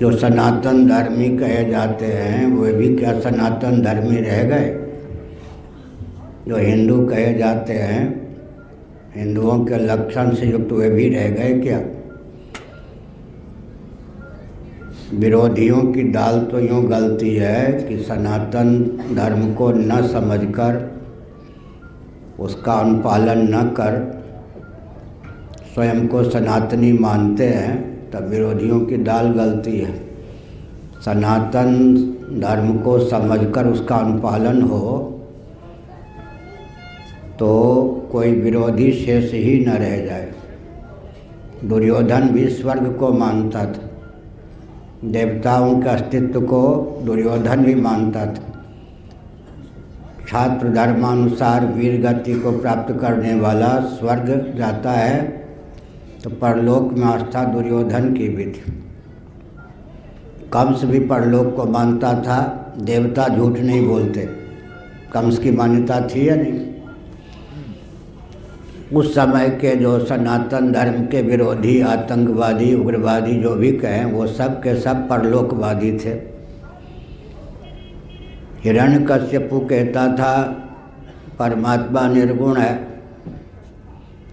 जो सनातन धर्मी कहे जाते हैं, वे भी क्या सनातन धर्मी रह गए? जो हिंदू कहे जाते हैं, हिंदुओं के लक्षण से युक्त वे भी रह गए क्या? विरोधियों की दाल तो यूँ गलती है कि सनातन धर्म को न समझकर, उसका अनुपालन न कर, स्वयं को सनातनी मानते हैं। तब विरोधियों की दाल गलती है। सनातन धर्म को समझकर उसका अनुपालन हो तो कोई विरोधी शेष ही न रह जाए। दुर्योधन भी स्वर्ग को मानता था। देवताओं के अस्तित्व को दुर्योधन भी मानता था। छात्र धर्मानुसार वीर गति को प्राप्त करने वाला स्वर्ग जाता है। तो परलोक में आस्था दुर्योधन की भी थी। कंस भी परलोक को मानता था, देवता झूठ नहीं बोलते। कंस की मान्यता थी या नहीं? उस समय के जो सनातन धर्म के विरोधी, आतंकवादी, उग्रवादी जो भी कहें, वो सब के सब परलोकवादी थे। हिरण्यकश्यपु कहता था, परमात्मा निर्गुण है,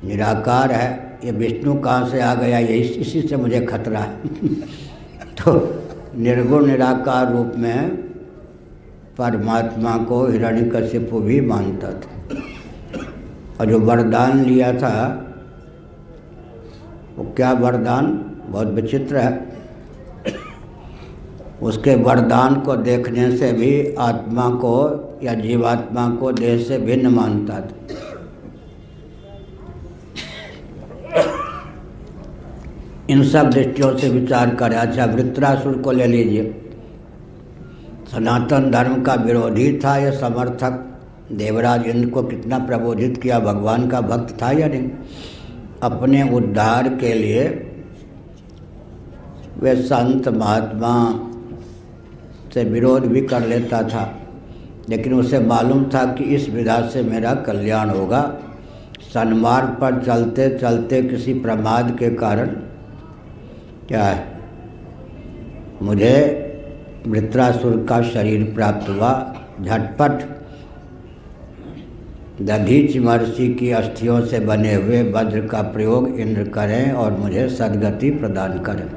निराकार है ये विष्णु कहाँ से आ गया? ये इसी से मुझे खतरा है। तो निर्गुण निराकार रूप में परमात्मा को हिरण्यकश्यपु भी मानता था। और जो वरदान लिया था, वो क्या वरदान? बहुत विचित्र है। उसके वरदान को देखने से भी आत्मा को या जीवात्मा को देह से भिन्न मानता था। इन सब दृष्टियों से विचार करें। अच्छा वृत्रासुर को ले लीजिए। सनातन धर्म का विरोधी था या समर्थक? देवराज इंद्र को कितना प्रबोधित किया? भगवान का भक्त था या नहीं? अपने उद्धार के लिए वे संत महात्मा से विरोध भी कर लेता था, लेकिन उसे मालूम था कि इस विधा से मेरा कल्याण होगा। सन्मार्ग पर चलते चलते किसी प्रमाद के कारण क्या है? मुझे वृत्रासुर का शरीर प्राप्त हुआ। झटपट दधीच महर्षि की अस्थियों से बने हुए वज्र का प्रयोग इंद्र करें और मुझे सदगति प्रदान करें।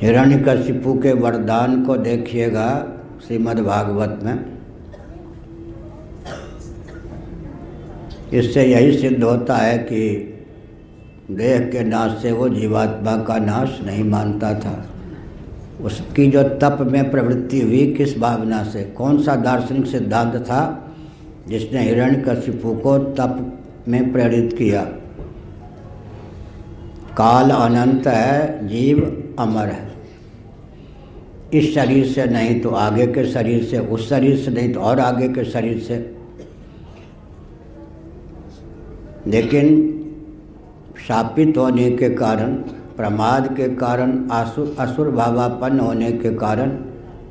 हिरण्यकशिपु के वरदान को देखिएगा श्रीमद् भागवत में। इससे यही सिद्ध होता है कि देह के नाश से वो जीवात्मा का नाश नहीं मानता था। उसकी जो तप में प्रवृत्ति हुई किस भावना से? कौन सा दार्शनिक सिद्धांत था जिसने हिरण्यकशिपु को तप में प्रेरित किया? काल अनंत है, जीव अमर है। इस शरीर से नहीं तो आगे के शरीर से, उस शरीर से नहीं तो और आगे के शरीर से। लेकिन शापित होने के कारण, प्रमाद के कारण आसुर असुर भावापन्न होने के कारण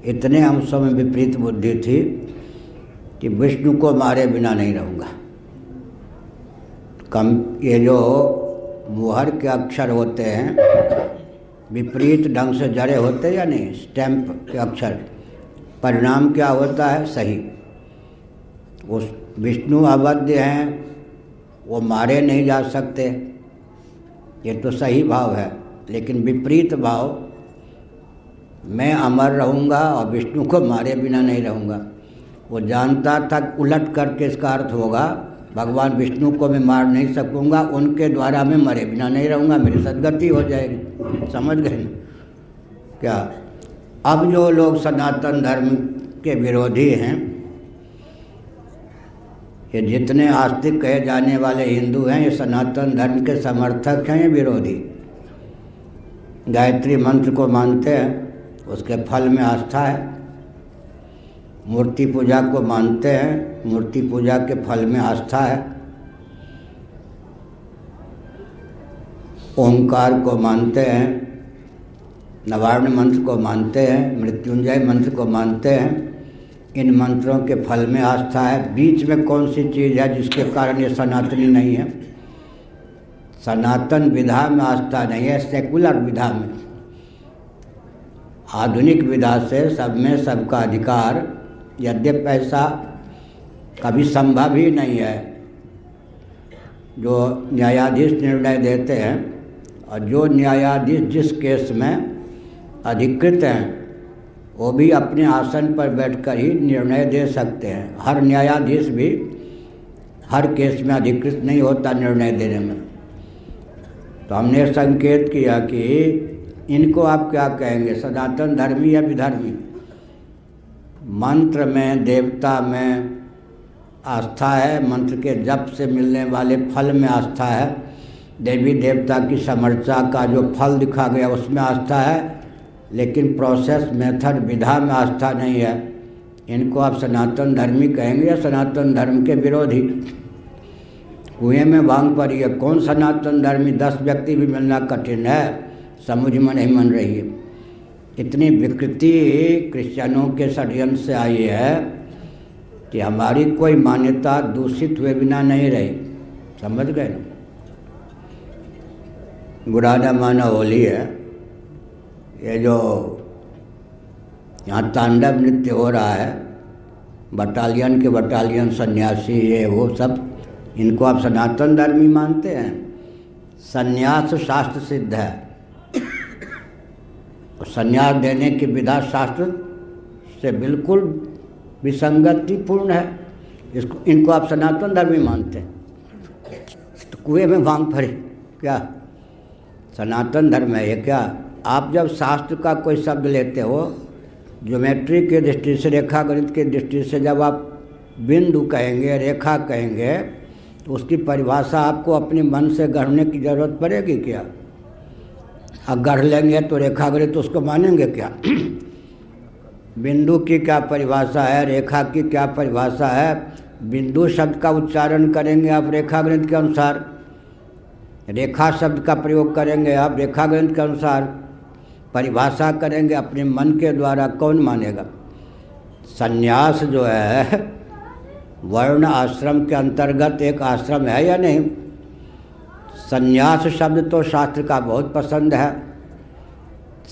इतने अंशों में विपरीत बुद्धि थी कि विष्णु को मारे बिना नहीं रहूँगा। कम, ये जो मुहर के अक्षर होते हैं, विपरीत ढंग से जड़े होते या नहीं? स्टैंप के अक्षर। परिणाम क्या होता है? सही। उस विष्णु अवध्य हैं, वो मारे नहीं जा सकते। ये तो सही भाव है, लेकिन विपरीत भाव, मैं अमर रहूँगा और विष्णु को मारे बिना नहीं रहूँगा। वो जानता था उलट करके इसका अर्थ होगा, भगवान विष्णु को मैं मार नहीं सकूँगा, उनके द्वारा मैं मरे बिना नहीं रहूँगा, मेरी सदगति हो जाएगी। समझ गए क्या? अब जो लोग सनातन धर्म के विरोधी हैं ये जितने आस्तिक कहे जाने वाले हिंदू हैं, ये सनातन धर्म के समर्थक हैं, ये विरोधी। गायत्री मंत्र को मानते हैं, उसके फल में आस्था है। मूर्ति पूजा को मानते हैं, मूर्ति पूजा के फल में आस्था है। ओंकार को मानते हैं, नवारण मंत्र को मानते हैं, मृत्युंजय मंत्र को मानते हैं। इन मंत्रों के फल में आस्था है। बीच में कौन सी चीज़ है जिसके कारण ये सनातनी नहीं है? सनातन विधा में आस्था नहीं है सेकुलर विधा में। आधुनिक विधा से सब में सबका अधिकार यद्यप ऐसा कभी संभव ही नहीं है। जो न्यायाधीश निर्णय देते हैं और जो न्यायाधीश जिस केस में अधिकृत हैं वो भी अपने आसन पर बैठकर ही निर्णय दे सकते हैं। हर न्यायाधीश भी हर केस में अधिकृत नहीं होता निर्णय देने में। तो हमने संकेत किया कि इनको आप क्या कहेंगे? सनातन धर्मी या विधर्मी? मंत्र में, देवता में आस्था है, मंत्र के जप से मिलने वाले फल में आस्था है। देवी देवता की समर्चा का जो फल दिखा गया, उसमें आस्था है। लेकिन प्रोसेस मेथड विधा में आस्था नहीं है। इनको आप सनातन धर्मी कहेंगे या सनातन धर्म के विरोधी? कुएँ में भाँग पड़ी है। कौन सनातन धर्मी? दस व्यक्ति भी मिलना कठिन है। समझ में नहीं मन रही है इतनी विकृति क्रिश्चियनों के षड्यंत्र से आई है कि हमारी कोई मान्यता दूषित हुए बिना नहीं रही। समझ गए ना? गुराना माना होली है। ये जो यहाँ तांडव नृत्य हो रहा है, बटालियन के बटालियन सन्यासी, ये वो सब, इनको आप सनातन धर्मी मानते हैं। सन्यास शास्त्र सिद्ध है। सन्यास देने की विधा शास्त्र से बिल्कुल विसंगतिपूर्ण है। इसको, इनको आप सनातन धर्मी मानते हैं। तो कुएँ में भाँग पड़े क्या? सनातन धर्म है ये क्या? आप जब शास्त्र का कोई शब्द लेते हो, ज्योमेट्री के दृष्टि से रेखा गणित की दृष्टि से जब आप बिंदु कहेंगे, रेखा कहेंगे तो उसकी परिभाषा आपको अपने मन से गढ़ने की ज़रूरत पड़ेगी क्या? अब गढ़ लेंगे तो रेखा गणित तो उसको मानेंगे क्या? बिंदु की क्या परिभाषा है? रेखा की क्या परिभाषा है? बिंदु शब्द का उच्चारण करेंगे आप रेखा गणित के अनुसार। रेखा शब्द का प्रयोग करेंगे आप रेखा गणित के अनुसार। परिभाषा करेंगे अपने मन के द्वारा, कौन मानेगा? संन्यास जो है, वर्ण आश्रम के अंतर्गत एक आश्रम है या नहीं? संन्यास शब्द तो शास्त्र का बहुत पसंद है।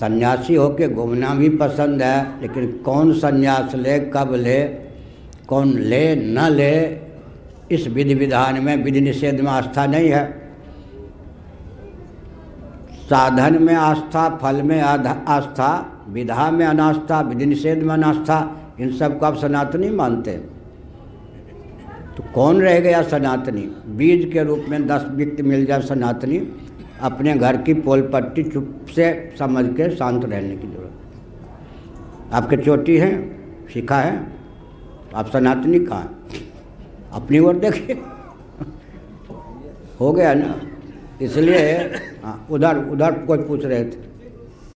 सन्यासी होके घूमना भी पसंद है, लेकिन कौन सन्यास ले, कब ले, कौन ले, न ले, इस विधि विधान में विधि निषेध में आस्था नहीं है। साधन में आस्था, फल में आस्था, विधा में अनास्था विधि निषेध में अनास्था, इन सबको आप सनातनी मानते हैं। तो कौन रह गया सनातनी? बीज के रूप में दस व्यक्ति मिल जाए सनातनी, अपने घर की पोल पट्टी चुप से समझ के शांत रहने की ज़रूरत। आपके चोटी है, शिखा है, आप सनातनी कहाँ अपनी ओर देखिए। हो गया ना? इसलिए हाँ उधर उधर कोई पूछ रहे थे।